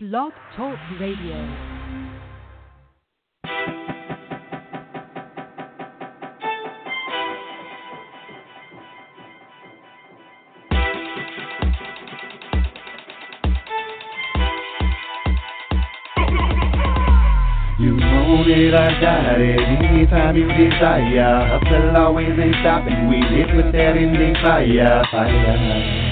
Blog Talk Radio. It, I got it. Anytime you desire, hustle always ain't stopping. We live with that in the fire, fire.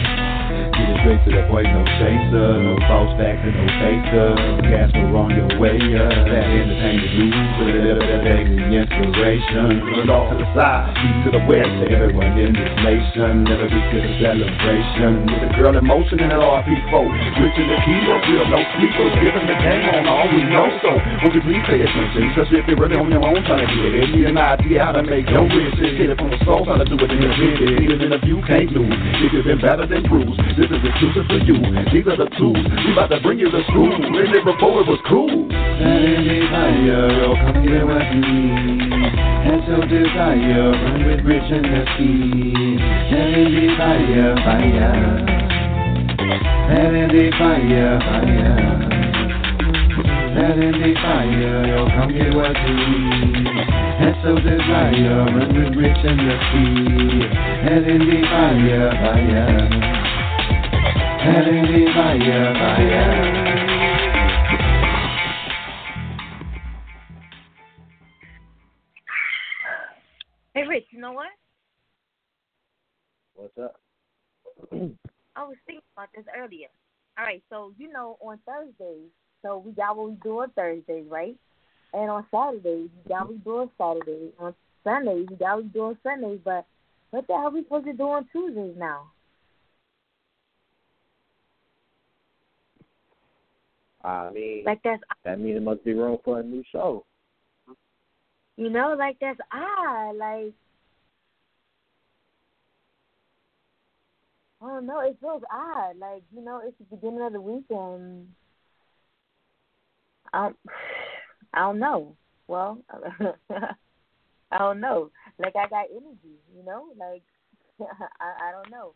Straight to the point, no chaser, no false facts and no faker. Gas on your way, uh, that entertainment whatever that the inspiration. It off to the side, east to the west, to everyone in this nation. Never be to the celebration. With a girl in motion and an RP4. Switching the key up, real no sleepers, giving the game on all we know. So, won't you please pay attention? Cause if you're really on your own trying to get it, need an idea how to make your riches. Get it from the soul, how to do it in the business. It in the view, can't lose. If you've been better than bruised, this is exclusive for you. These are the tools. We about to bring you the school. When it before it was cool. That desire, yo, come get you need. That's your desire, run with rich and speed. That desire, fire. That is the fire, fire. That fire, yo, come get you need. That's your desire, run with rich and is the fire, fire. The fire, fire. Hey, Rich, you know what? What's up? I was thinking about this earlier. All right, so you know on Thursdays, so we got what we do on Thursdays, right? And on Saturdays, we got what we do on Saturdays. On Sundays, we got what we do on Sundays. But what the hell are we supposed to do on Tuesdays now? I mean, Like that's that means it must be room for a new show. you know, like that's odd. Like I don't know, it feels odd. Like you know, it's the beginning of the week and um, I don't, I don't know. Well, I don't know. Like I got energy, you know. Like I I don't know.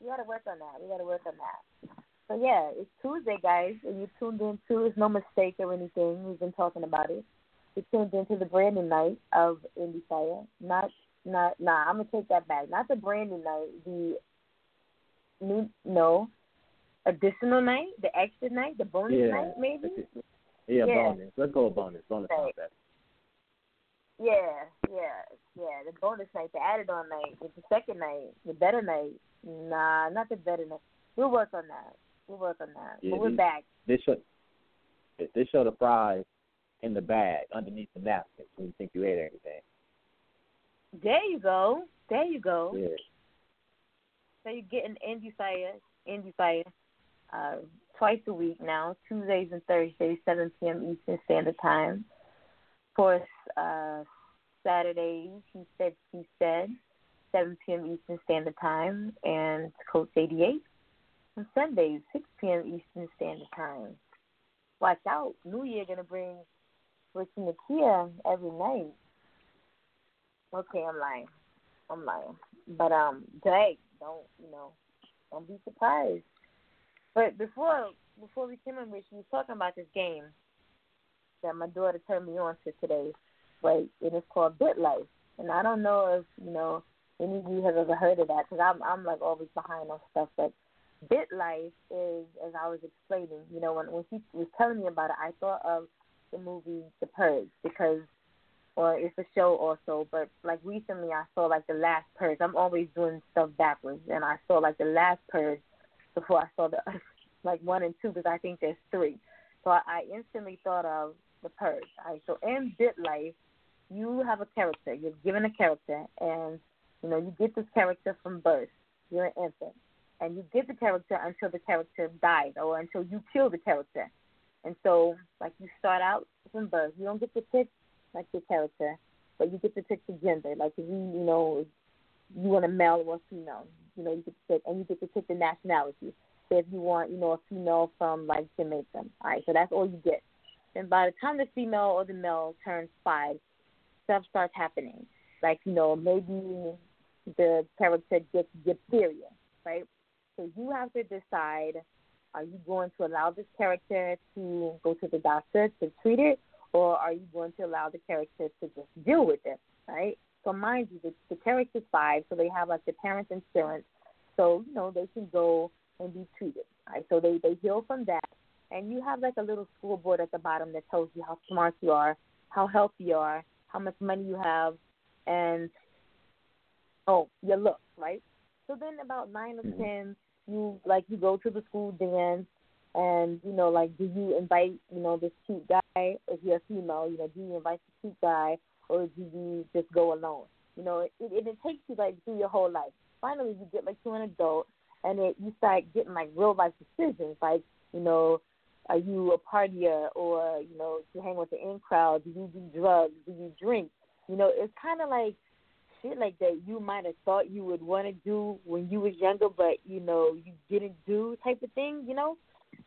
We gotta work on that. We gotta work on that. So yeah, it's Tuesday, guys, and you tuned in to. It's no mistake or anything. We've been talking about it. You tuned into the branding night of Indie Fire. Not, not, nah. I'm gonna take that back. Not the branding night. The new, no, additional night, the extra night, the bonus Yeah. night, maybe. Yeah, Yeah. bonus. Let's go with bonus. Bonus Right. Yeah, yeah, yeah. The bonus night, the added on night, the second night, the better night. Nah, not the better night. We'll work on that. We'll work on that. Yeah, but we're these- back. This show, this show the fries in the bag underneath the napkin when you think you ate everything. There you go. There you go. Yeah. So you're getting Indie Fire, Indie Fire, uh, twice a week now, Tuesdays and Thursdays, 7 p.m. Eastern Standard Time. Of course, uh, Saturdays, he said, she said, 7 p.m. Eastern Standard Time, and Coach 88 on Sundays, 6 p.m. Eastern Standard Time. Watch out, New Year gonna bring Rich and Nakia every night. Okay, I'm lying. I'm lying. But um, Drake, don't you know? Don't be surprised. But before before we came in, Rich, we was talking about this game that my daughter turned me on to today. Right, and it's called Bit Life. And I don't know if you know any of you have ever heard of that because I'm I'm like always behind on stuff. But Bit Life is, as I was explaining, you know, when when she was telling me about it, I thought of the movie The Purge because or it's a show also, but like recently I saw like the last purge. I'm always doing stuff backwards, and I saw like the last purge before I saw the like one and two because I think there's three. So I, I instantly thought of the purge. So in Bit Life, you have a character. You're given a character, and you know you get this character from birth. You're an infant, and you get the character until the character dies, or until you kill the character. And so, like you start out from birth, you don't get to pick like your character, but you get to pick the gender. Like if you, you know, you want a male or a female, you know, you get to pick, and you get to pick the nationality. So if you want, you know, a female from like Jamaica, all right, so that's all you get. And by the time the female or the male turns five, stuff starts happening. Like you know, maybe the character gets diphtheria, right? So you have to decide Are you going to allow this character to go to the doctor to treat it, or are you going to allow the character to just deal with it, right? So mind you, the, the character's five, so they have like the parents' insurance, so you know they can go and be treated. Right? So they they heal from that, and you have like a little scoreboard at the bottom that tells you how smart you are, how healthy you are, how much money you have, and oh your looks, right? So then about nine or Mm-hmm. ten, you like you go to the school dance, and you know like do you invite you know this cute guy if you're a female, you know do you invite the cute guy or do you just go alone? You know, it, it, it takes you like through your whole life. Finally, you get like to an adult, and it you start getting like real life decisions, like you know, are you a partier or you know, do you hang with the in crowd? Do you do drugs? Do you drink? You know, it's kind of like shit like that you might have thought you would want to do when you was younger, but you know you didn't do type of thing. You know,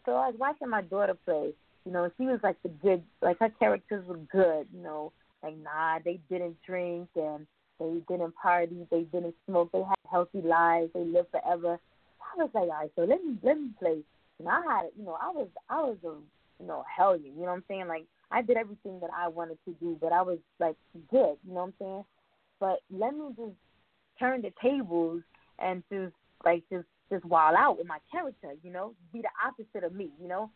so I was watching my daughter play. You know, she was like the good, like her characters were good. You know, like nah, they didn't drink and they didn't party, they didn't smoke, they had healthy lives, they lived forever. I was like, all right, so let me let me play. And I had, you know, I was I was a you know hellion. You know what I'm saying? Like I did everything that I wanted to do, but I was like good. You know what I'm saying? But let me just turn the tables and just like just just wild out with my character. You know, be the opposite of me. You know,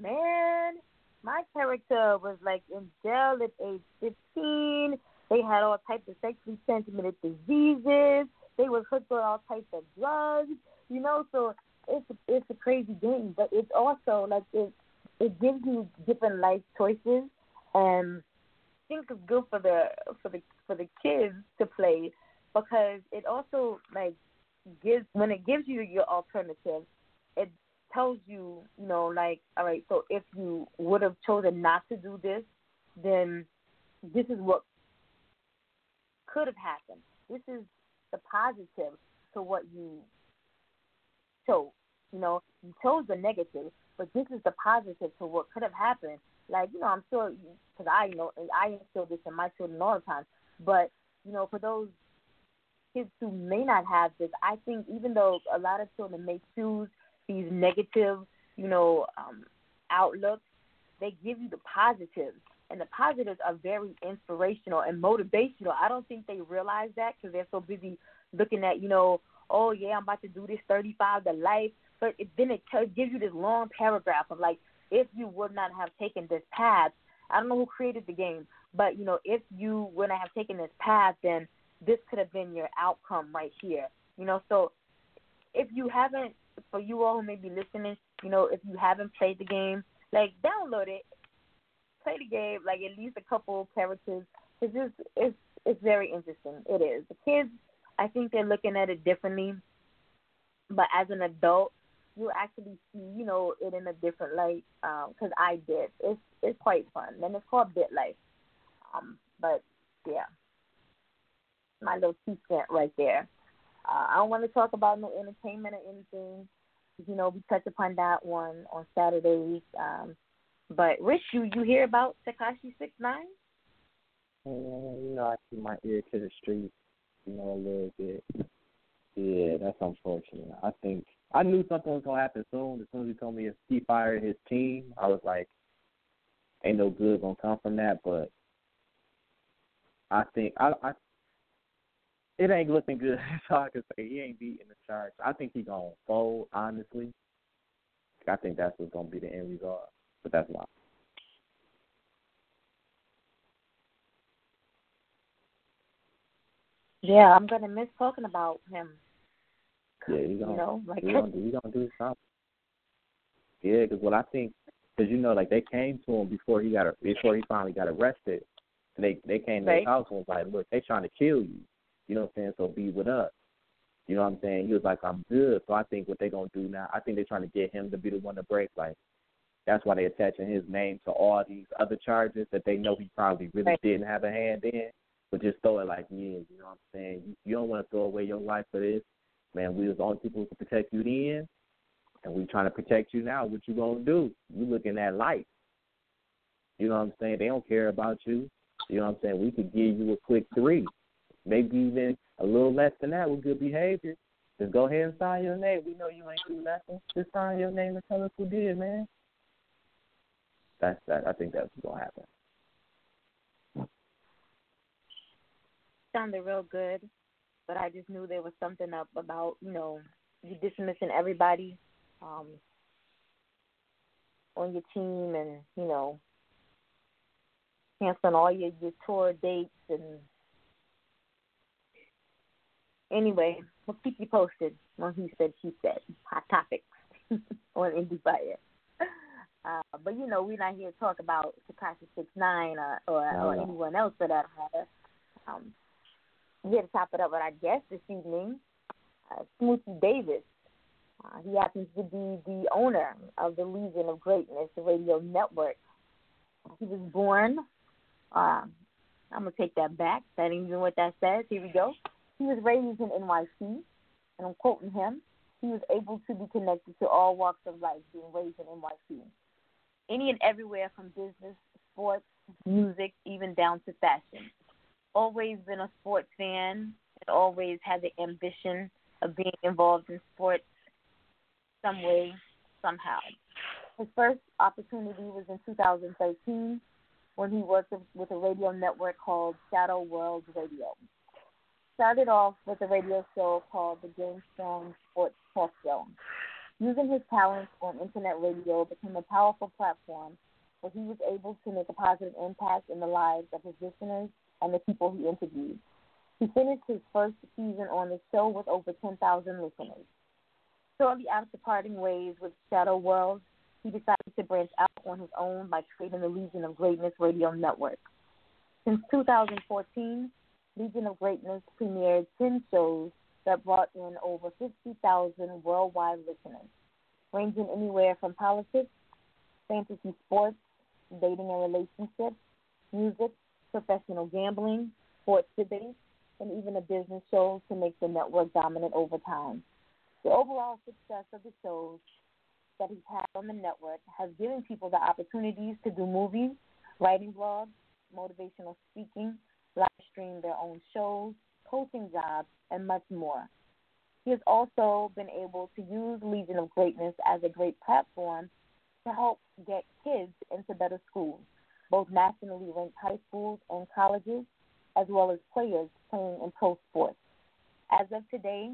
man, my character was like in jail at age 15. They had all types of sexually transmitted diseases. They was hooked on all types of drugs. You know, so it's it's a crazy game, but it's also like it it gives you different life choices, and think it's good for the for the for the kids to play because it also like gives when it gives you your alternative, it tells you you know like all right, so if you would have chosen not to do this, then this is what could have happened. This is the positive to what you chose. You know, you chose the negative, but this is the positive to what could have happened. Like, you know, I'm sure, because I know, I instill this in my children all the time. But, you know, for those kids who may not have this, I think even though a lot of children may choose these negative, you know, um, outlooks, they give you the positives. And the positives are very inspirational and motivational. I don't think they realize that because they're so busy looking at, you know, oh yeah, I'm about to do this 35 to life. But it, then it t- gives you this long paragraph of like, if you would not have taken this path, I don't know who created the game, but you know, if you wouldn't have taken this path, then this could have been your outcome right here. You know, so if you haven't, for you all who may be listening, you know, if you haven't played the game, like download it, play the game, like at least a couple characters. It's just it's it's very interesting. It is. The kids, I think they're looking at it differently, but as an adult, you actually see, you know, it in a different light. Because I did. It's it's quite fun, and it's called Bit Life. Um, but yeah, my little two cent right there. Uh, I don't want to talk about no entertainment or anything. You know, we touch upon that one on Saturdays. Um, but Rich, you you hear about Tekashi Six Nine? And, you know, I keep my ear to the street, you know, a little bit. Yeah, that's unfortunate. I think I knew something was gonna happen soon. As soon as he told me he fired his team, I was like, "Ain't no good gonna come from that." But I think I, I it ain't looking good. That's all I can say. He ain't beating the charge. I think he gonna fold. Honestly, I think that's what's gonna be the end result. But that's not. Yeah, I'm gonna miss talking about him. Yeah. He gonna You know, like he gonna do gonna do something. Yeah, because what I think, because you know, like they came to him before he got before he finally got arrested. And they they came to Right. his house and was like, look, they trying to kill you. You know what I'm saying? So be with us. You know what I'm saying? He was like, I'm good. So I think what they're gonna do now, I think they're trying to get him to be the one to break. Like that's why they're attaching his name to all these other charges that they know he probably really Right. didn't have a hand in. But just throw it like, yeah, you know what I'm saying? You, you don't want to throw away your life for this. Man, we was the only people who could protect you then, and we trying to protect you now. What you gonna do? You looking at life. You know what I'm saying? They don't care about you. You know what I'm saying? We could give you a quick three, maybe even a little less than that with good behavior. Just go ahead and sign your name. We know you ain't do nothing. Just sign your name and tell us who did, man. That's that. I think that's gonna happen. Sounded real good, but I just knew there was something up about you know you dismissing everybody um, on your team and you know canceling all your your tour dates and anyway, we'll keep you posted on He Said, She Said, hot topics on Indie Fire. Uh, but you know, we're not here to talk about Tekashi Six Nine or or, or anyone else for that matter. Um, here to top it up with our guest this evening, uh, Smoothie Davis. Uh, he happens to be the owner of the Legion of Greatness Radio Network. He was born. Uh, I'm gonna take that back. That ain't even what that says. Here we go. He was raised in NYC, and I'm quoting him. He was able to be connected to all walks of life, being raised in NYC. Any and everywhere from business, sports, music, even down to fashion. Always been a sports fan and always had the ambition of being involved in sports some way, somehow. His first opportunity was in 2013 when he worked with a radio network called Shadow World Radio started off with a radio show called the James Strong Sports Talk Show. Using his talents on internet radio became a powerful platform where he was able to make a positive impact in the lives of his listeners and the people he interviewed. He finished his first season on the show with over 10,000 listeners. Shortly after parting ways with Shadow World, he decided to branch out on his own by creating the Legion of Greatness Radio Network. Since 2014, Legion of Greatness premiered 10 shows that brought in over 50,000 worldwide listeners, ranging anywhere from politics, fantasy sports, dating and relationships, music, professional gambling, sports debates, and even a business show to make the network dominant over time. The overall success of the shows that he's had on the network has given people the opportunities to do movies, writing blogs, motivational speaking, live stream their own shows, coaching jobs, and much more. He has also been able to use Legion of Greatness as a great platform to help get kids into better schools, both nationally ranked high schools and colleges, as well as players playing in pro sports. As of today,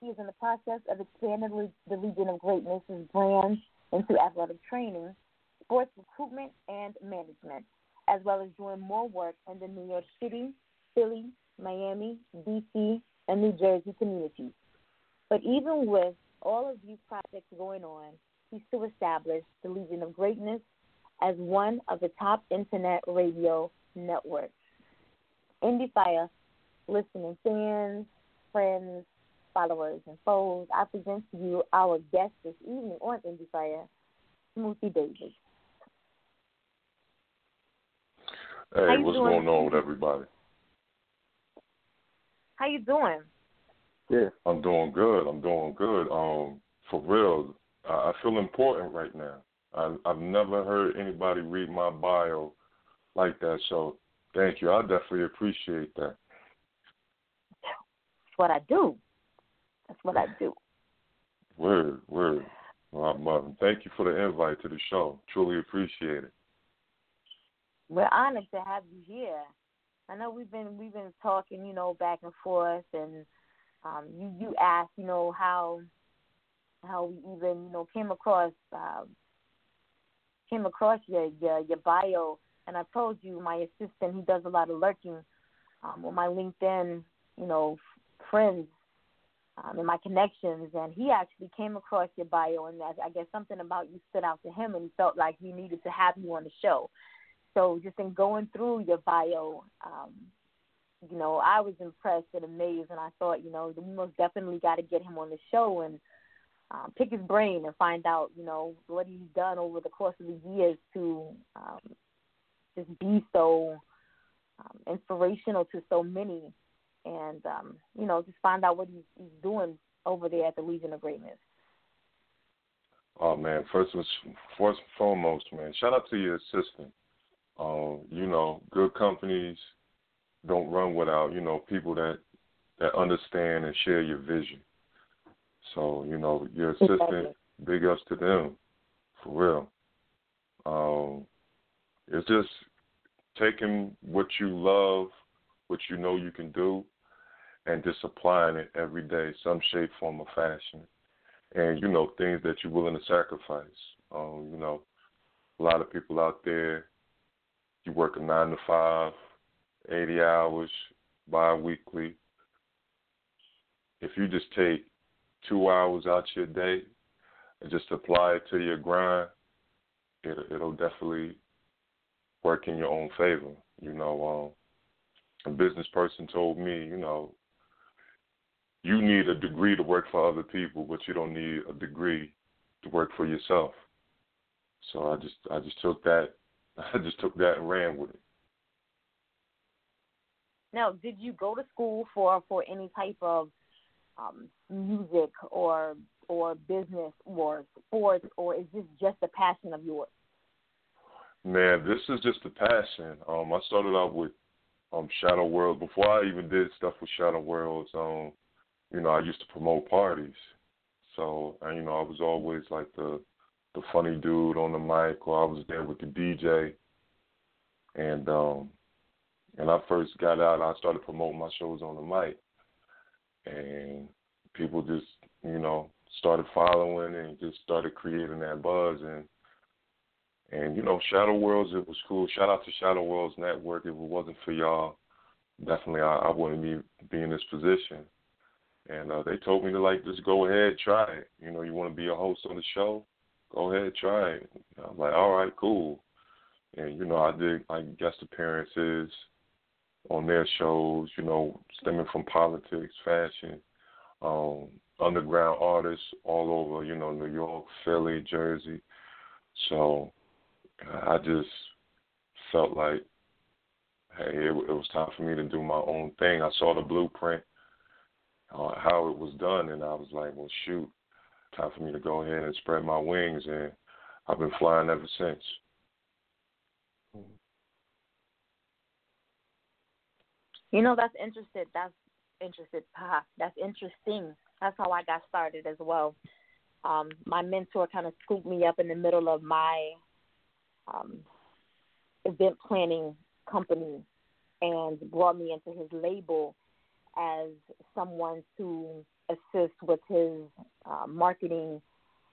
he is in the process of expanding the Legion of Greatness's brand into athletic training, sports recruitment, and management as well as doing more work in the New York City, Philly, Miami, DC, and New Jersey communities. But even with all of these projects going on, he still established the Legion of Greatness as one of the top internet radio networks. IndieFire, listening fans, friends, followers, and foes, I present to you our guest this evening on IndieFire, Smoothie Davis. Hey, what's doing? going on with everybody? How you doing? Yeah, I'm doing good. I'm doing good. Um, for real, I, I feel important right now. I, I've never heard anybody read my bio like that. So thank you. I definitely appreciate that. That's what I do. That's what I do. Word, word. Well, thank you for the invite to the show. Truly appreciate it. We're honored to have you here. I know we've been we've been talking, you know, back and forth, and um, you you asked, you know, how how we even you know came across uh, came across your, your your bio, and I told you my assistant he does a lot of lurking um, on my LinkedIn, you know, friends um, and my connections, and he actually came across your bio, and I guess something about you stood out to him, and he felt like he needed to have you on the show. So just in going through your bio, um, you know, I was impressed and amazed, and I thought, you know, we most definitely got to get him on the show and um, pick his brain and find out, you know, what he's done over the course of the years to um, just be so um, inspirational to so many, and um, you know, just find out what he's, he's doing over there at the Legion of Greatness. Oh man, first first foremost, man, shout out to your assistant. Um, you know, good companies don't run without, you know, people that that understand and share your vision. So you know your assistant, big ups to them, for real. Um, it's just taking what you love, what you know you can do, and just applying it every day, some shape, form, or fashion. And you know things that you're willing to sacrifice. Um, you know, a lot of people out there, you work a nine to five, 80 hours bi-weekly. If you just take two hours out your day and just apply it to your grind, it, it'll definitely work in your own favor. You know, um, a business person told me, you know, you need a degree to work for other people, but you don't need a degree to work for yourself. So I just I just took that I just took that and ran with it. Now, did you go to school for for any type of um, music or or business or sports, or is this just a passion of yours? Man, this is just a passion. Um, I started out with um Shadow World before I even did stuff with Shadow Worlds. Um, you know, I used to promote parties, so and, you know I was always like the the funny dude on the mic, or I was there with the DJ. And um, and I first got out, I started promoting my shows on the mic, and people just you know started following and just started creating that buzz and and you know Shadow Worlds it was cool. Shout out to Shadow Worlds Network. If it wasn't for y'all, definitely I, I wouldn't be be in this position. And uh, they told me to like just go ahead, try it. You know, you want to be a host on the show, go ahead, try it. I was like, all right, cool. And you know, I did like guest appearances on their shows. You know, stemming from politics, fashion, um, underground artists all over. You know, New York, Philly, Jersey. So I just felt like, hey, it, it was time for me to do my own thing. I saw the blueprint, uh, how it was done, and I was like, well, shoot, time for me to go ahead and spread my wings, and I've been flying ever since. You know, that's interesting. That's interested. That's interesting. That's how I got started as well. Um, my mentor kind of scooped me up in the middle of my um, event planning company and brought me into his label as someone to assist with his uh, marketing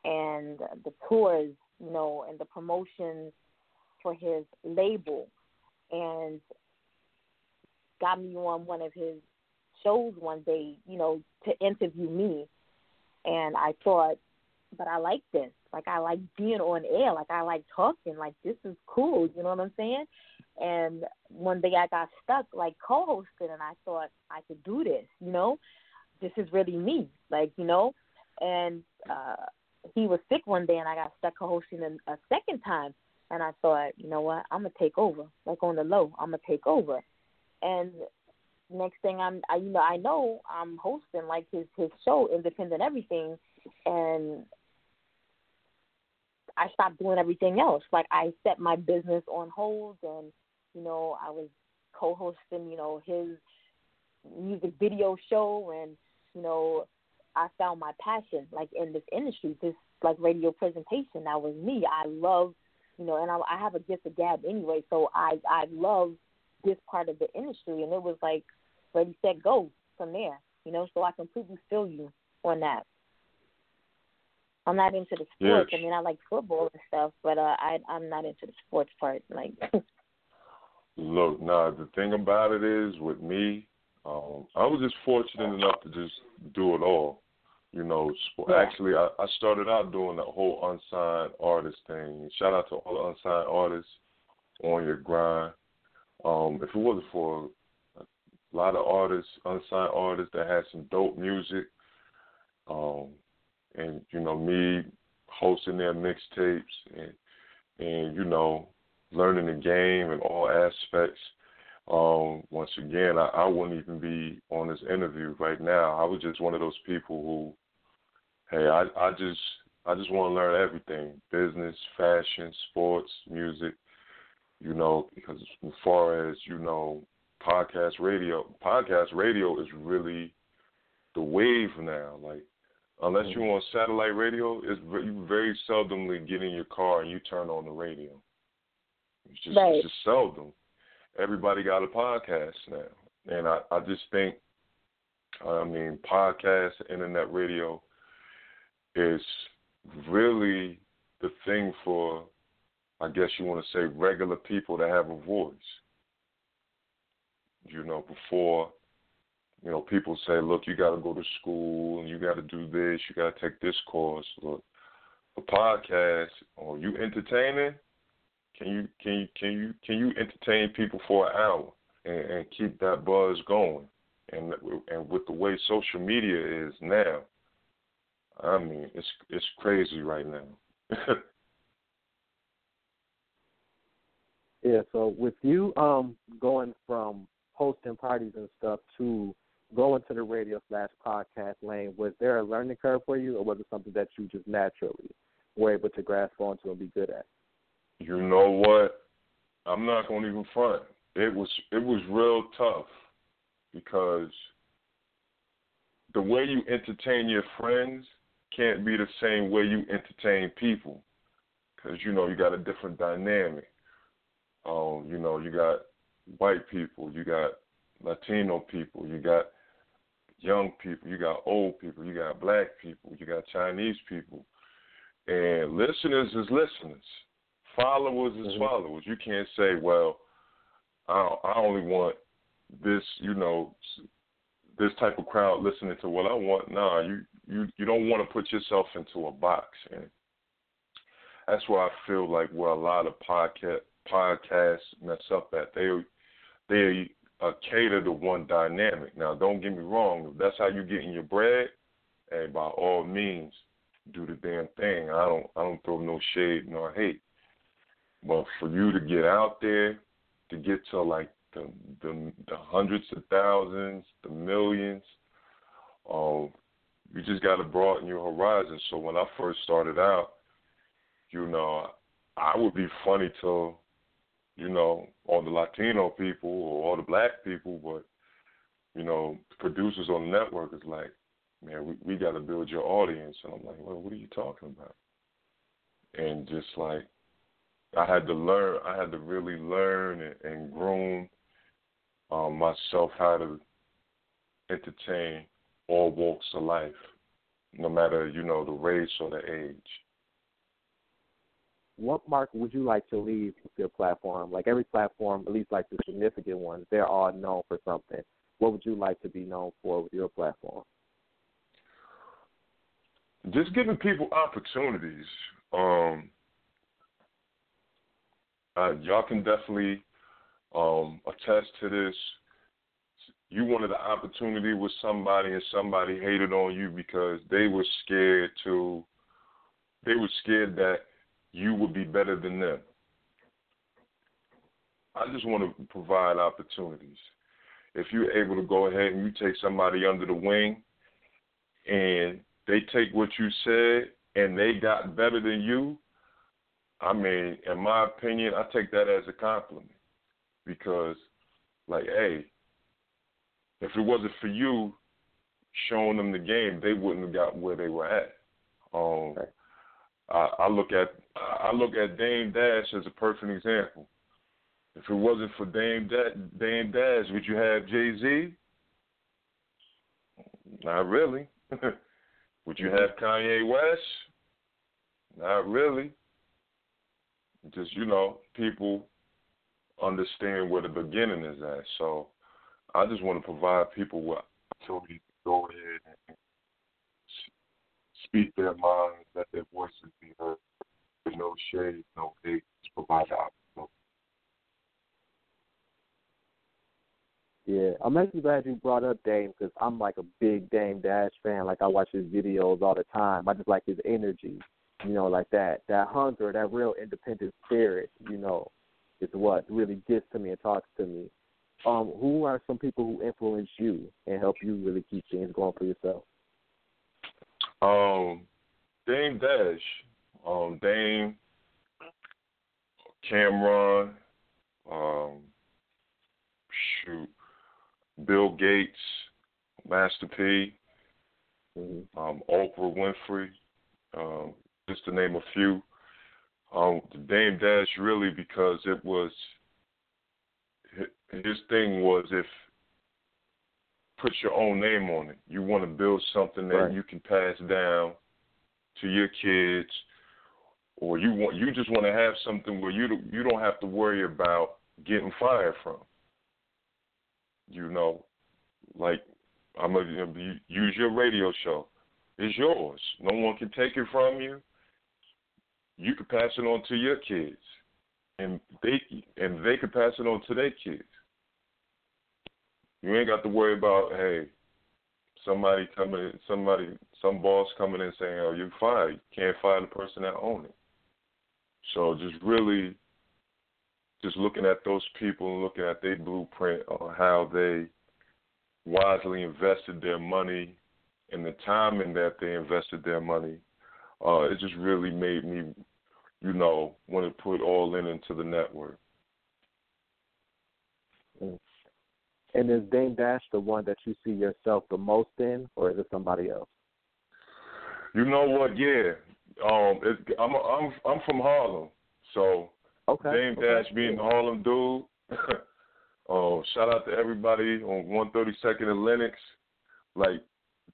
and the tours, you know, and the promotions for his label, and got me on one of his shows one day, you know, to interview me. And I thought, but I like this. Like I like being on air. Like I like talking. Like this is cool. You know what I'm saying? And one day I got stuck like co-hosting, and I thought I could do this. You know, this is really me. Like, you know, and uh he was sick one day and I got stuck co hosting a, a second time and I thought, you know what, I'm gonna take over. Like on the low, I'm gonna take over. And next thing I'm I you know, I know I'm hosting like his his show, Independent Everything and I stopped doing everything else. Like I set my business on hold and, you know, I was co hosting, you know, his music video show and you know, I found my passion like in this industry, this like radio presentation. That was me. I love, you know, and I, I have a gift of gab anyway, so I I love this part of the industry, and it was like ready, set, go from there. You know, so I completely feel you on that. I'm not into the sports. Yes. I mean, I like football and stuff, but uh, I I'm not into the sports part. Like, Look, nah, the thing about it is with me, um, I was just fortunate enough to just do it all. You know, sp- Yeah. actually, I, I started out doing the whole unsigned artist thing. Shout out to all the unsigned artists on your grind. Um, if it wasn't for a lot of artists, unsigned artists that had some dope music, um, and you know me hosting their mixtapes and and you know learning the game in all aspects um, once again, I, I wouldn't even be on this interview right now. I was just one of those people who, hey, I, I just I just want to learn everything: business, fashion, sports, music. You know, because as far as you know, podcast radio, podcast radio is really the wave now. Like unless you're mm-hmm. on satellite radio, it's you very seldomly get in your car and you turn on the radio. It's just Right. it's just seldom. Everybody got a podcast now, and I I just think, I mean, podcast, internet radio, is really the thing for, I guess you want to say, regular people that have a voice. You know, before you know, people say, look, you got to go to school and you got to do this, you got to take this course. Look, a podcast, or you entertaining? Can you can you can you can you entertain people for an hour and, and keep that buzz going? And and with the way social media is now, I mean, it's it's crazy right now. Yeah, so with you um going from hosting parties and stuff to going to the radio slash podcast lane, was there a learning curve for you or was it something that you just naturally were able to grasp onto and be good at? you know what? I'm not gonna even front. It was it was real tough because the way you entertain your friends can't be the same way you entertain people. Because you know you got a different dynamic. Um, you know you got white people, you got Latino people, you got young people, you got old people, you got black people, you got Chinese people, and listeners is listeners followers is Mhm. followers. You can't say, well, I, I only want this, you know, this type of crowd listening to what I want. Nah, you you you don't want to put yourself into a box, and that's where I feel like where a lot of podcast podcasts mess up at. They they uh, cater to one dynamic. Now, don't get me wrong. If that's how you're getting your bread, hey, by all means, do the damn thing. I don't I don't throw no shade nor hate. But for you to get out there, to get to like the the, the hundreds of thousands, the millions, um, you just got to broaden your horizon. So when I first started out, you know, I would be funny to, you know, all the Latino people or all the black people, but you know, producers on the network is like, man, we we got to build your audience, and I'm like, well, what are you talking about? And just like I had to learn. I had to really learn and, and groom um, myself how to entertain all walks of life, no matter you know the race or the age. What mark would you like to leave with your platform? Like every platform, at least like the significant ones, they're all known for something. What would you like to be known for with your platform? Just giving people opportunities. Um, uh, y'all can definitely um, attest to this. You wanted an opportunity with somebody, and somebody hated on you because they were scared to. They were scared that you would be better than them. I just want to provide opportunities. If you're able to go ahead and you take somebody under the wing, and they take what you said and they got better than you, I mean, in my opinion, I take that as a compliment because, like, hey, if it wasn't for you showing them the game, they wouldn't have got where they were at. Um, Right. I, I look at I look at Dame Dash as a perfect example. If it wasn't for Dame da- Dame Dash, would you have Jay Z? Not really. would you mm-hmm. have Kanye West? Not really. Just you know, people understand where the beginning is at. So I just want to provide people with opportunity to go ahead and speak their minds, let their voices be heard. With no shade, no hate, just provide the opportunity. Yeah, I'm actually glad you brought up Dame because I'm like a big Dame Dash fan. Like I watch his videos all the time. I just like his energy, you know, like that that hunger, that real independent spirit. You know, is what really gets to me and talks to me. Um, who are some people who influence you and help you really keep things going for yourself? Um, Dame Dash, um, Dame, Cam'ron, um, shoot, Bill Gates, Master P, Mm-hmm. Um, Oprah Winfrey, um, just to name a few. Um, Dame Dash really because it was his thing was if put your own name on it. You want to build something that right. you can pass down to your kids, or you want you just want to have something where you don't, you don't have to worry about getting fired from. You know, like I'm gonna use your radio show. It's yours. No one can take it from you. You can pass it on to your kids, and they and they can pass it on to their kids. You ain't got to worry about hey, somebody coming, somebody, some boss coming in saying, "Oh, you're fired." You can't fire the person that owns it. So just really, just looking at those people and looking at their blueprint on how they wisely invested their money and the time in that they invested their money, uh, it just really made me, you know, want to put all in into the network. Mm. And is Dame Dash the one that you see yourself the most in, or is it somebody else? You know what? Yeah, um, it's, I'm I'm I'm from Harlem, so okay. Dame okay. Dash being the Harlem dude. uh, shout out to everybody on 132nd and Lenox, like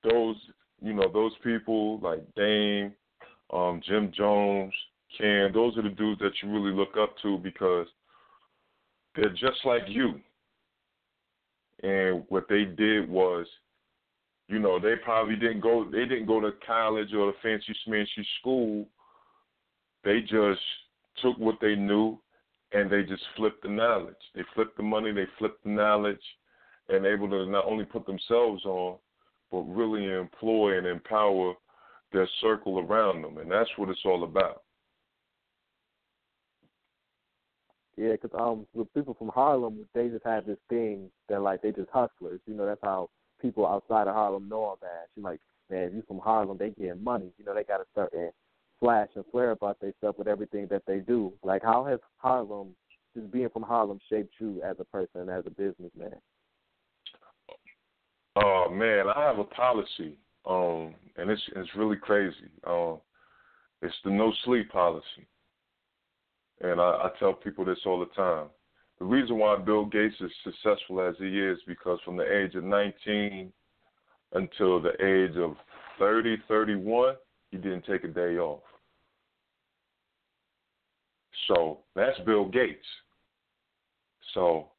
those you know those people like Dame, um, Jim Jones, Cam. Those are the dudes that you really look up to because they're just like you. And what they did was, you know, they probably didn't go they didn't go to college or the fancy smancy school. They just took what they knew and they just flipped the knowledge. They flipped the money, they flipped the knowledge and able to not only put themselves on, but really employ and empower their circle around them. And that's what it's all about. Yeah, because um, with people from Harlem, they just have this thing that like they just hustlers. You know, that's how people outside of Harlem know that. You're like, man, if you from Harlem, they getting money. You know, they got to start and flash and flare about themselves with everything that they do. Like, how has Harlem, just being from Harlem, shaped you as a person, as a businessman? Oh man, I have a policy, um, and it's it's really crazy. Um, it's the no sleep policy. And I, I tell people this all the time. The reason why Bill Gates is successful as he is because from the age of 19 until the age of 30, 31, he didn't take a day off. So that's Bill Gates. So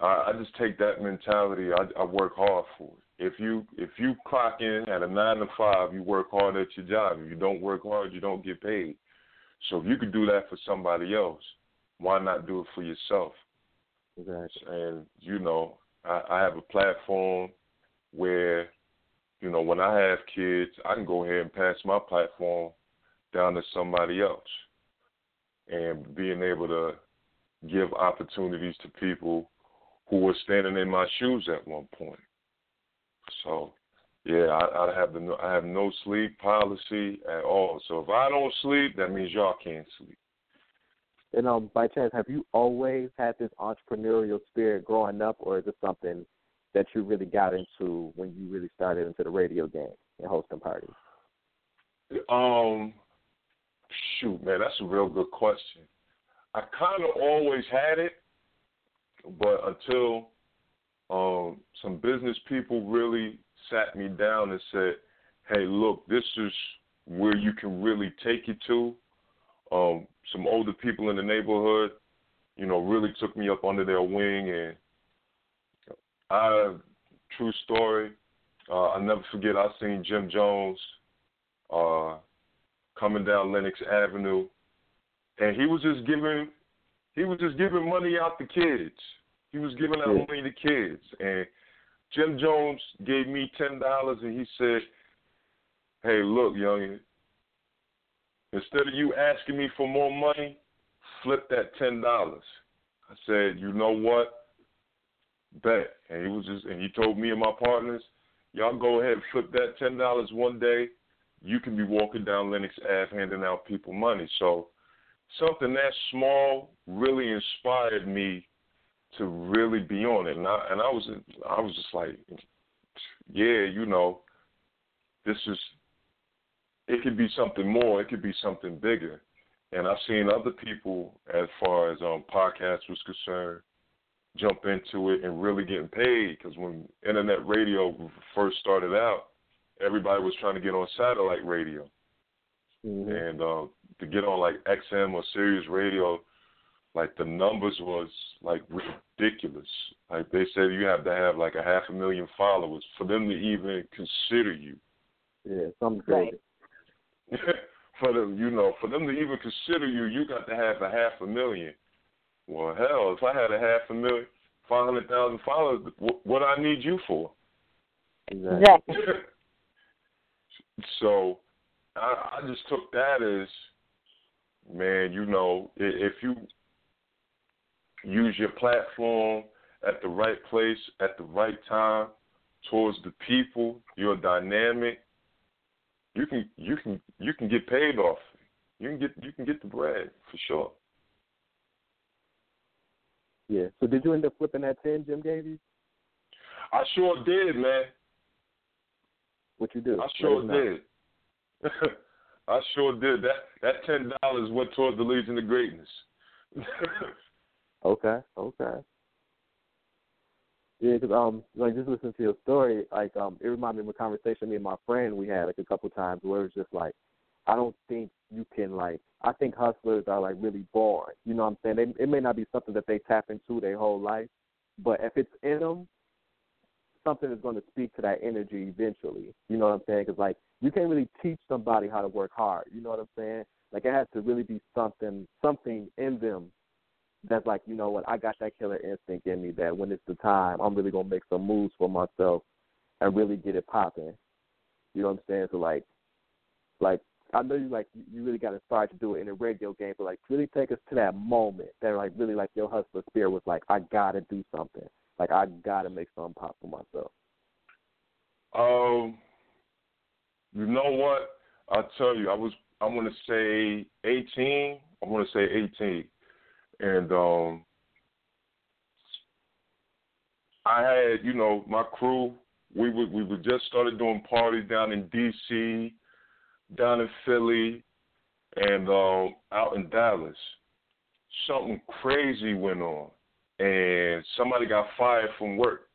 I, I just take that mentality. I, I work hard for it. If you if you clock in at a nine to five, you work hard at your job. If you don't work hard, you don't get paid. So if you could do that for somebody else, why not do it for yourself? Exactly. And you know, I, I have a platform where, you know, when I have kids, I can go ahead and pass my platform down to somebody else. And being able to give opportunities to people who were standing in my shoes at one point. So yeah, I, I have the no, I have no sleep policy at all. So if I don't sleep, that means y'all can't sleep. And um, by chance, have you always had this entrepreneurial spirit growing up, or is it something that you really got into when you really started into the radio game and hosting parties? Um, shoot, man, that's a real good question. I kind of always had it, but until um, some business people really sat me down and said, "Hey, look, this is where you can really take it to." Um, some older people in the neighborhood, you know, really took me up under their wing, and I, true story, uh, I never forget. I seen Jim Jones uh, coming down Lenox Avenue, and he was just giving, he was just giving money out to kids. He was giving out money to kids, and Jim Jones gave me ten dollars, and he said, "Hey, look, youngin, instead of you asking me for more money, flip that ten dollars." I said, "You know what? Bet." And he was just, and he told me and my partners, "Y'all go ahead and flip that ten dollars one day. You can be walking down Lenox Ave handing out people money." So something that small really inspired me to really be on it. And I and I was I was just like, yeah, you know, this is it could be something more, it could be something bigger. And I've seen other people, as far as um, podcasts was concerned, jump into it and really getting paid. Because when internet radio first started out, everybody was trying to get on satellite radio, Mm-hmm. and uh, to get on like XM or Sirius Radio, like the numbers was like ridiculous. Like they said, you have to have like a half a million followers for them to even consider you. Yeah, something Right. crazy. for them, you know, for them to even consider you, you got to have a half a million. Well, hell, if I had a half a million, five hundred thousand followers, what, what I need you for? Exactly. Exactly. so, I, I just took that as, man, you know, if you use your platform at the right place at the right time towards the people, you're dynamic. You can you can you can get paid off. You can get you can get the bread for sure. Yeah. So did you end up flipping that ten Jim gave you? I sure did, man. What you do? I sure did. I sure did. That that ten dollars went towards the Legion of Greatness. Okay. Okay. Yeah, 'cause um, like just listening to your story, like um, it reminded me of a conversation me and my friend we had like a couple times where it was just like, I don't think you can like, I think hustlers are like really born. You know what I'm saying? They, it may not be something that they tap into their whole life, but if it's in them, something is going to speak to that energy eventually. You know what I'm saying? Because like you can't really teach somebody how to work hard. You know what I'm saying? Like it has to really be something, something in them that's like, you know what, I got that killer instinct in me that when it's the time, I'm really gonna make some moves for myself and really get it popping. You know what I'm saying? So like, like I know you like you really got inspired to do it in a radio game, but like really take us to that moment that like really like your hustler spirit was like, I gotta do something. Like I gotta make something pop for myself. Um, you know what? I'll tell you. I was. I want to say eighteen. I want to say eighteen, and um, I had you know my crew. We would we would just started doing parties down in D.C., down in Philly, and um, out in Dallas. Something crazy went on, and somebody got fired from work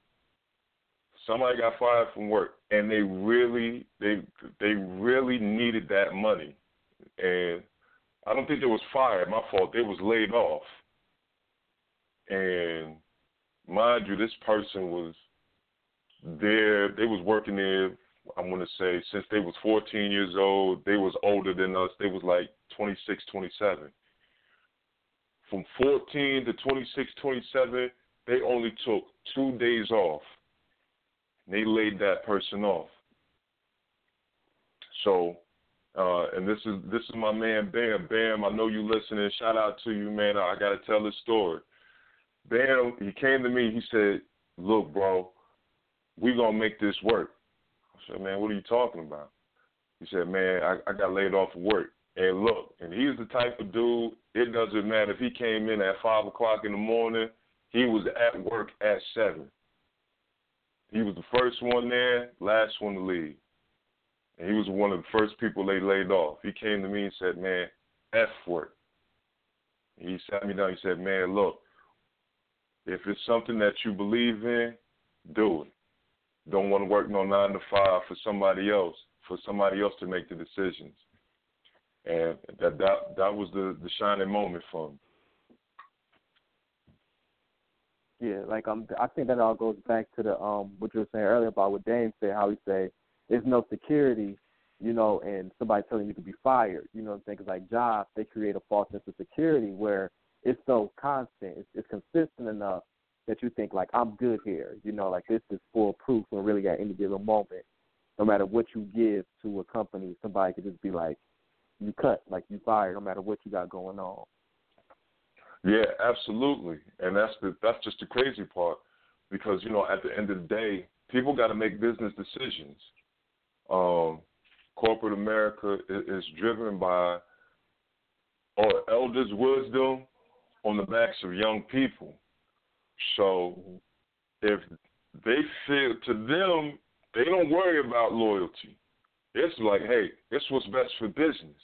somebody got fired from work and they really they they really needed that money and i don't think they was fired my fault. They was laid off. And mind you this person was there. They was working there i want to say since they was 14 years old. They was older than us. They was like 26 27 from 14 to 26 27 they only took two days off. They laid that person off. So, uh, and this is this is my man Bam. Bam, I know you listening. Shout out to you, man. I got to tell this story. Bam, he came to me. He said, "Look, bro, we gonna make this work." I said, "Man, what are you talking about?" He said, "Man, I, I got laid off of work." And look, and he's the type of dude. It doesn't matter if he came in at five o'clock in the morning. He was at work at seven. He was the first one there, last one to leave. And he was one of the first people they laid off. He came to me and said, Man, F work. He sat me down, he said, Man, look, if it's something that you believe in, do it. Don't want to work no nine to five for somebody else, for somebody else to make the decisions. And that that that was the, the shining moment for him. Yeah, like um, I think that all goes back to the um what you were saying earlier about what Dame said, how he said there's no security, you know, and somebody telling you to be fired. You know what I'm saying? saying? 'Cause like jobs, they create a false sense of security where it's so constant, it's, it's consistent enough that you think like I'm good here. You know, like this is foolproof, and really at any given moment, no matter what you give to a company, somebody could just be like, you cut, like you fired, no matter what you got going on. Yeah, absolutely, and that's the that's just the crazy part, because you know at the end of the day, people got to make business decisions. Um, corporate America is, is driven by or elders' wisdom on the backs of young people. So if they feel to them, they don't worry about loyalty. It's like, hey, it's what's best for business.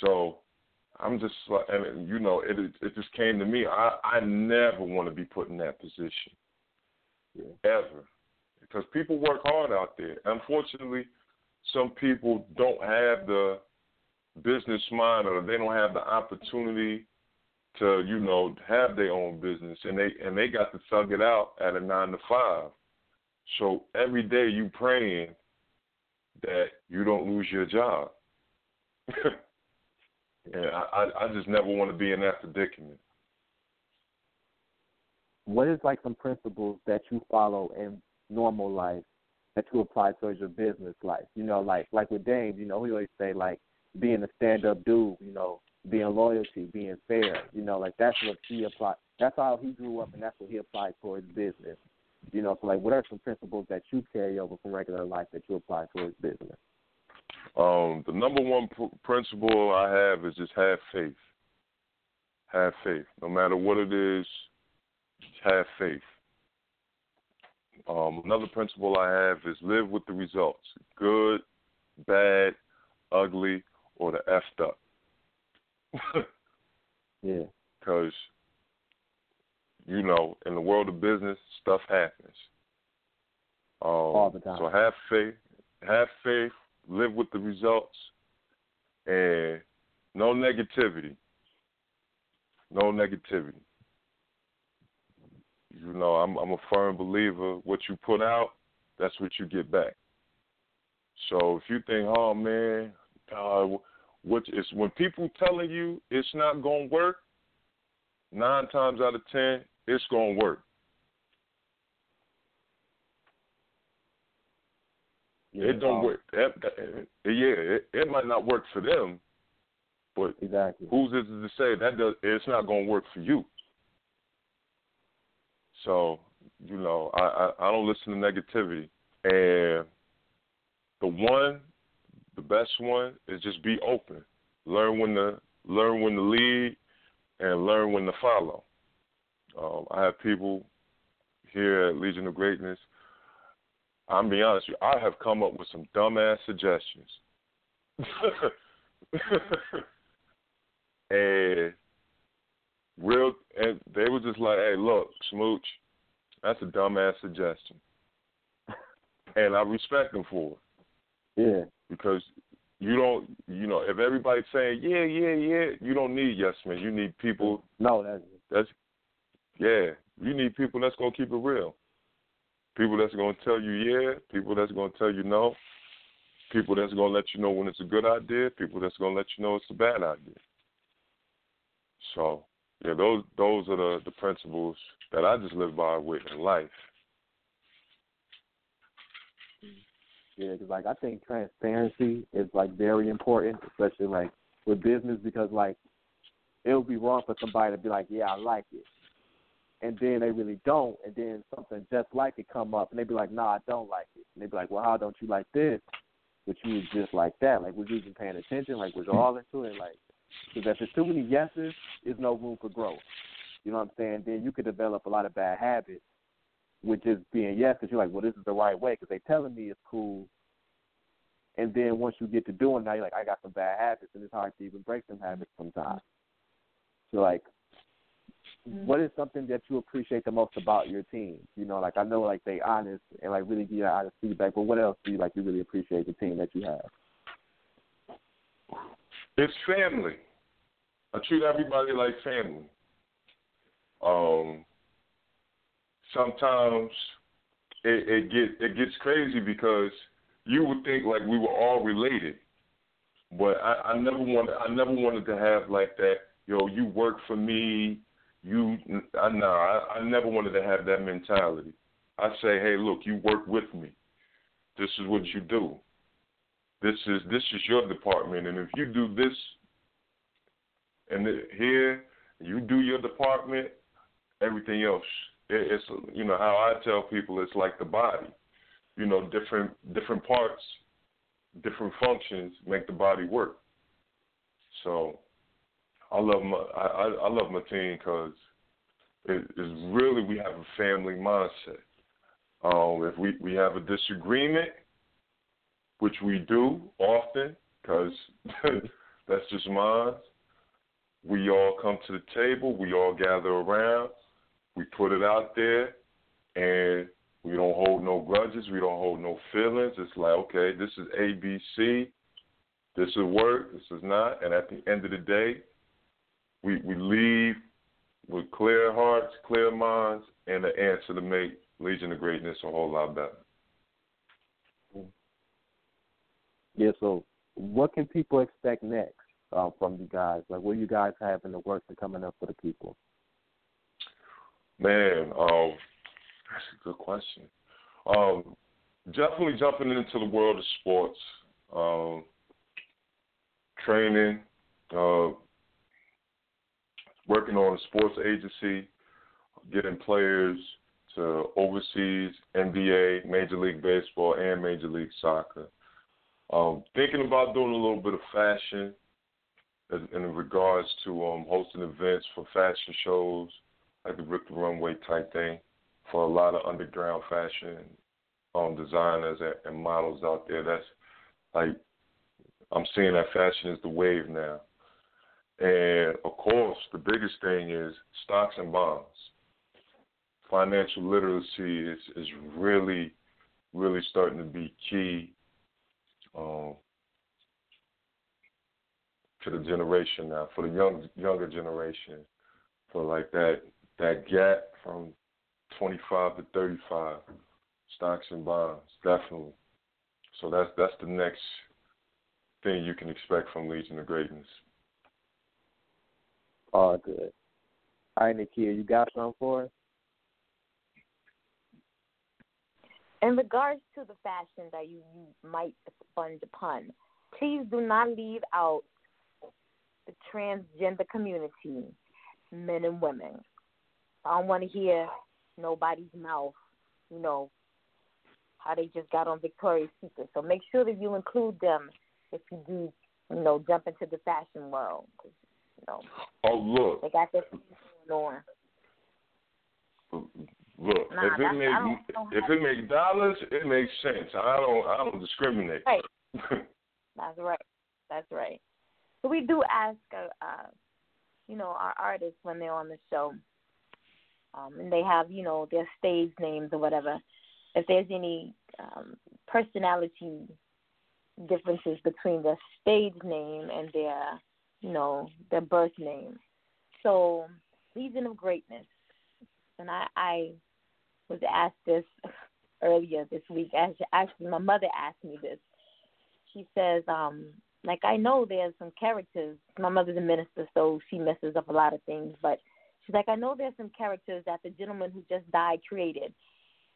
So I'm just like, and you know, it it just came to me. I I never want to be put in that position, yeah. ever, because people work hard out there. Unfortunately, some people don't have the business mind, or they don't have the opportunity to, you know, have their own business, and they and they got to thug it out at a nine to five. So every day you praying that you don't lose your job. and I, I just never want to be in that predicament. What is like some principles that you follow in normal life that you apply towards your business life? You know, like like with Dame, you know, we always say like being a stand up dude, you know, being loyalty, being fair, you know, like that's what he applied that's how he grew up and that's what he applied towards business. You know, so like what are some principles that you carry over from regular life that you apply towards business? Um, the number one pr- principle I have is just have faith. Have faith. No matter what it is, have faith. Um, another principle I have is live with the results good, bad, ugly, or the effed up. yeah. Because, you know, in the world of business, stuff happens. Um, All the time. So have faith. Have faith live with the results, and no negativity. No negativity. You know, I'm I'm a firm believer. What you put out, that's what you get back. So if you think, oh man, uh, what is when people telling you it's not gonna work, nine times out of ten, it's gonna work. Yeah, it don't um, work. That, that, yeah, it, it might not work for them, but exactly. who's is to say that does, it's not going to work for you? So you know, I, I I don't listen to negativity, and the one, the best one is just be open. Learn when to learn when to lead, and learn when to follow. Um, I have people here at Legion of Greatness I'm be honest with you, I have come up with some dumbass suggestions. and real and they were just like, Hey, look, Smooch, that's a dumbass suggestion. and I respect them for it. Yeah. Because you don't you know, if everybody's saying, Yeah, yeah, yeah, you don't need yes men. You need people No, that's that's yeah. You need people that's gonna keep it real. People that's going to tell you yeah, people that's going to tell you no, people that's going to let you know when it's a good idea, people that's going to let you know it's a bad idea. So, yeah, those those are the the principles that I just live by with in life. Yeah, because like I think transparency is like very important, especially like with business, because like it would be wrong for somebody to be like, yeah, I like it, and then they really don't, and then something just like it come up, and they be like, "Nah, I don't like it." And they be like, "Well, how don't you like this?" But you was just like that. Like, was you even paying attention? Like, was you all into it? Like, because if there's too many yeses, there's no room for growth. You know what I'm saying? Then you could develop a lot of bad habits with just being yes, because you're like, well, this is the right way, because they're telling me it's cool. And then once you get to doing that, you're like, I got some bad habits, and it's hard to even break them habits sometimes. So like, mm-hmm. what is something that you appreciate the most about your team? You know, like I know like they honest and like really give you honest feedback, but what else do you like you really appreciate the team that you have? It's family. I treat everybody like family. Um sometimes it, it get it gets crazy because you would think like we were all related. But I, I never wanted I never wanted to have like that, yo, you work for me, you I no, I, I never wanted to have that mentality. I say, hey, look, you work with me. This is what you do. This is this is your department, and if you do this, and here you do your department, everything else. It's you know how I tell people it's like the body. You know, different different parts, different functions make the body work. So I love my I, I love my team because it is really we have a family mindset. Um, if we we have a disagreement, which we do often because that's just mine. We all come to the table, we all gather around, we put it out there, and we don't hold no grudges, we don't hold no feelings. It's like, okay, this is ABC, this is work, this is not, and at the end of the day, we we leave with clear hearts, clear minds, and an answer to make Legion of Greatness a whole lot better. Yeah, so what can people expect next uh, from you guys? Like, what are you guys have in the works and coming up for the people? Man, um, that's a good question. Um, definitely jumping into the world of sports, um, training, uh, working on a sports agency, getting players to overseas, NBA, Major League Baseball, and Major League Soccer. Um, thinking about doing a little bit of fashion in regards to um, hosting events for fashion shows, like the Rip the Runway type thing, for a lot of underground fashion um, designers and, and models out there. That's like I'm seeing that fashion is the wave now. And of course, the biggest thing is stocks and bonds. Financial literacy is is really, really starting to be key um, to the generation now, for the young younger generation, for like that that gap from 25 to 35, stocks and bonds, definitely. So that's that's the next thing you can expect from Legion of Greatness. All good. All right, Nakia, you got something for us? In regards to the fashion that you, you might sponge upon, please do not leave out the transgender community, men and women. I don't want to hear nobody's mouth, you know, how they just got on Victoria's Secret. So make sure that you include them if you do, you know, jump into the fashion world. You know, oh look, they got this going on. Mm-hmm. Look, nah, if it make if it makes dollars, it makes sense. I don't I don't discriminate. Right. that's right. That's right. So we do ask, uh, uh, you know, our artists when they're on the show, um, and they have, you know, their stage names or whatever. If there's any um, personality differences between their stage name and their, you know, their birth name. So, Legion of Greatness and I, I was asked this earlier this week. Actually, my mother asked me this. She says, um, like I know there's some characters. My mother's a minister, so she messes up a lot of things. But she's like, I know there's some characters that the gentleman who just died created.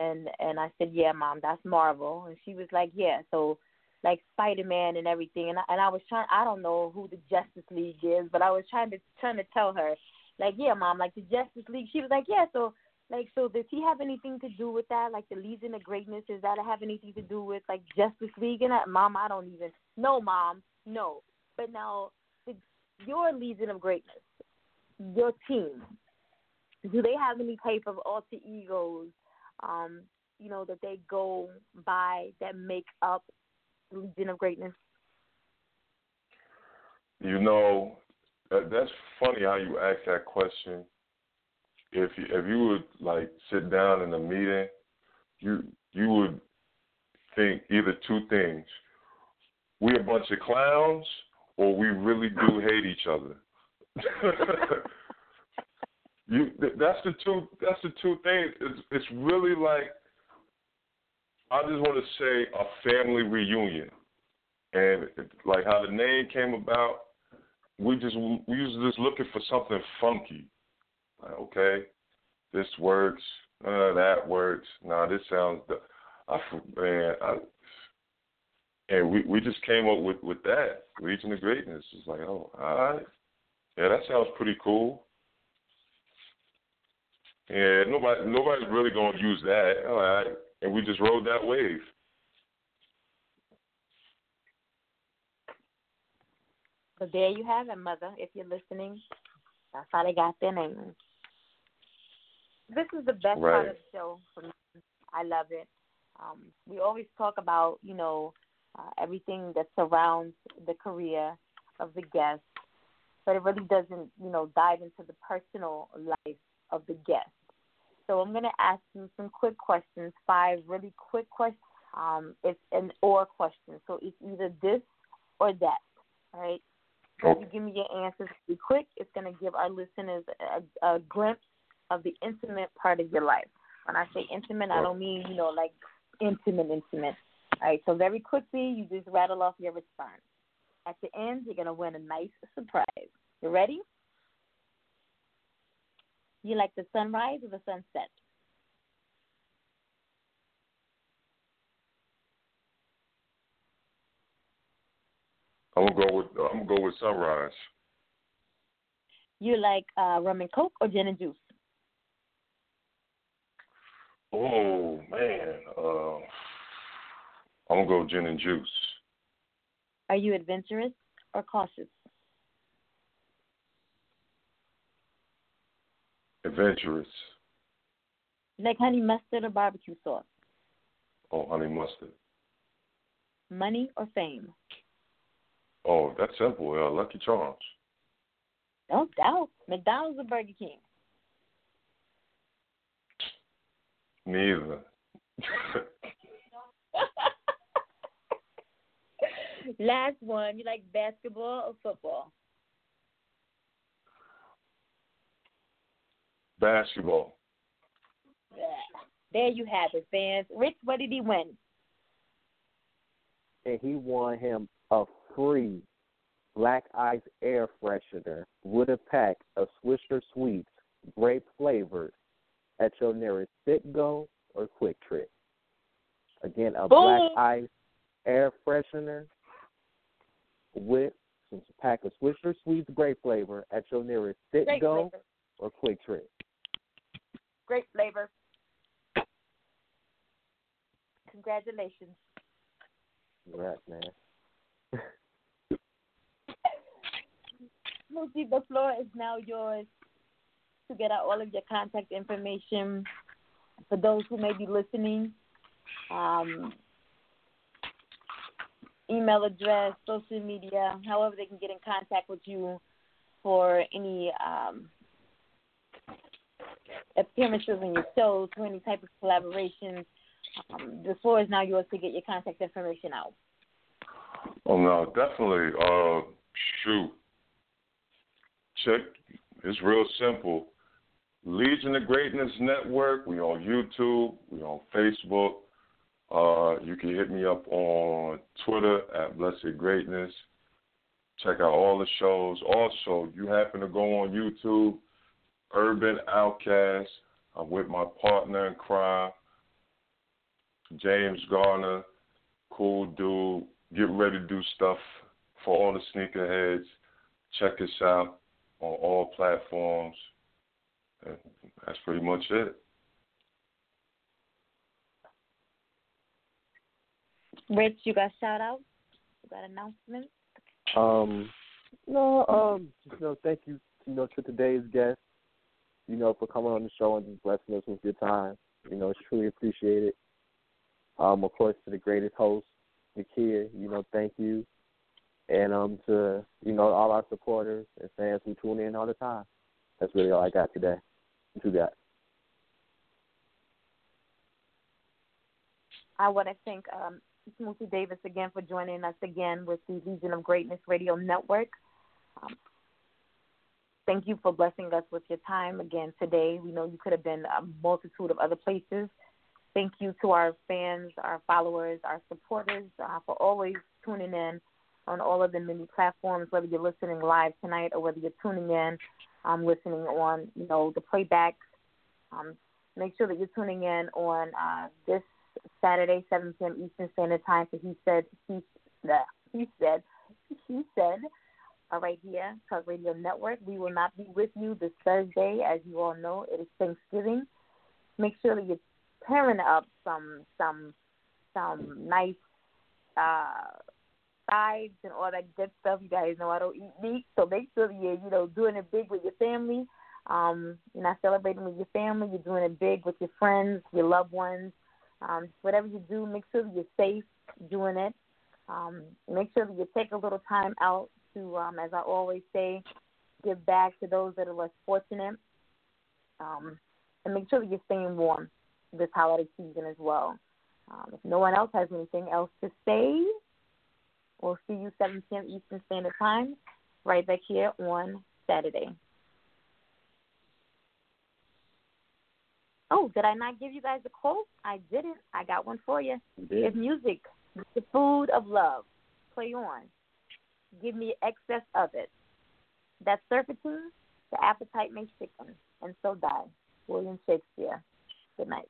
And and I said, yeah, mom, that's Marvel. And she was like, yeah. So like Spider Man and everything. And I, and I was trying. I don't know who the Justice League is, but I was trying to trying to tell her like, yeah, mom, like the Justice League. She was like, yeah. So, like, so does he have anything to do with that? Like the Legion of Greatness, does that have anything to do with like Justice League and that? Mom, I don't even. No, mom, no. But now, the, your Legion of Greatness, your team, do they have any type of alter egos? Um, you know that they go by that make up Legion of Greatness. You know, that's funny how you ask that question. If you, if you would like sit down in a meeting, you you would think either two things: we a bunch of clowns, or we really do hate each other. you that's the two that's the two things. It's it's really like I just want to say a family reunion, and it, like how the name came about we just we was just looking for something funky. Like, okay, this works. Uh, that works. Nah, this sounds. I man, I, and we we just came up with with that Legion of Greatness. It's like, oh, all right, yeah, that sounds pretty cool. Yeah, nobody nobody's really gonna use that. All right, and we just rode that wave. So there you have it, mother. If you're listening, that's how they got their name. This is the best right. part of the show for me. I love it. Um, we always talk about, you know, uh, everything that surrounds the career of the guest, but it really doesn't, you know, dive into the personal life of the guest. So I'm going to ask you some quick questions, five really quick questions. Um, it's an or question, so it's either this or that. All right. So if you give me your answers really quick, it's going to give our listeners a, a glimpse of the intimate part of your life. When I say intimate, I don't mean you know like intimate, intimate. All right. So very quickly, you just rattle off your response. At the end, you're going to win a nice surprise. You ready? You like the sunrise or the sunset? I'm gonna go with I'm gonna go with sunrise. You like uh, rum and coke or gin and juice? Oh man, uh, I'm gonna go gin and juice. Are you adventurous or cautious? Adventurous. Like honey mustard or barbecue sauce? Oh, honey mustard. Money or fame? Oh, that's simple. Uh, Lucky Charms. No doubt. McDonald's or Burger King? Neither. Last one. You like basketball or football? Basketball. Yeah. There you have it, fans. Rich, what did he win? And he won him a free Black Ice air freshener with a pack of Swisher Sweets, grape flavored, at your nearest Go or Quick Trip. Again, a Boom. Black Ice air freshener with some pack of Swisher Sweets grape flavor at your nearest Great Go or QuikTrip. Great flavor. Congratulations. Right, man. Lucy, the floor is now yours to get out all of your contact information for those who may be listening. Um, email address, social media, however they can get in contact with you for any um, appearances in your shows, for any type of collaborations. Um, the floor is now yours to get your contact information out. Oh no, definitely. Uh, shoot. Check. It's real simple. Legion of Greatness Network. We on YouTube. We on Facebook. Uh, you can hit me up on Twitter at Blessed Greatness. Check out all the shows. Also, you happen to go on YouTube, Urban Outcast. I'm with my partner in crime, James Garner. Cool dude. Get ready to do stuff for all the sneakerheads. Check us out on all platforms. And that's pretty much it. Rich, you got shout outs? You got announcements? Um, no, um, you know, thank you, you know, to today's guest, you know, for coming on the show and just blessing us with your time. You know, it's truly appreciated. Um, of course, to the greatest host, Nakia, you know, thank you. And um, to you know all our supporters and fans who tune in all the time. That's really all I got today. You got? I want to thank um, Smoothie Davis again for joining us again with the Legion of Greatness Radio Network. Um, thank you for blessing us with your time again today. We know you could have been a multitude of other places. Thank you to our fans, our followers, our supporters uh, for always tuning in on all of the many platforms, whether you're listening live tonight or whether you're tuning in, um, listening on, you know, the playbacks. Um, make sure that you're tuning in on uh, this Saturday, 7 p.m. Eastern Standard Time. So he said, he, bleh, he said, he said, uh, right here, Talk Radio Network. We will not be with you this Thursday, as you all know. It is Thanksgiving. Make sure that you're pairing up some some some nice uh sides and all that good stuff. You guys know I don't eat meat, so make sure you're you know doing it big with your family. Um, you're not celebrating with your family. You're doing it big with your friends, your loved ones. Um, whatever you do, make sure that you're safe doing it. Um, make sure that you take a little time out to, um, as I always say, give back to those that are less fortunate. Um, and make sure that you're staying warm this holiday season as well. Um, if no one else has anything else to say, we'll see you 7 p.m. Eastern Standard Time right back here on Saturday. Oh, did I not give you guys a quote? I didn't. I got one for you. If music, the food of love, play on. Give me excess of it. That surfeiting, the appetite may sicken, and so die. William Shakespeare. Good night.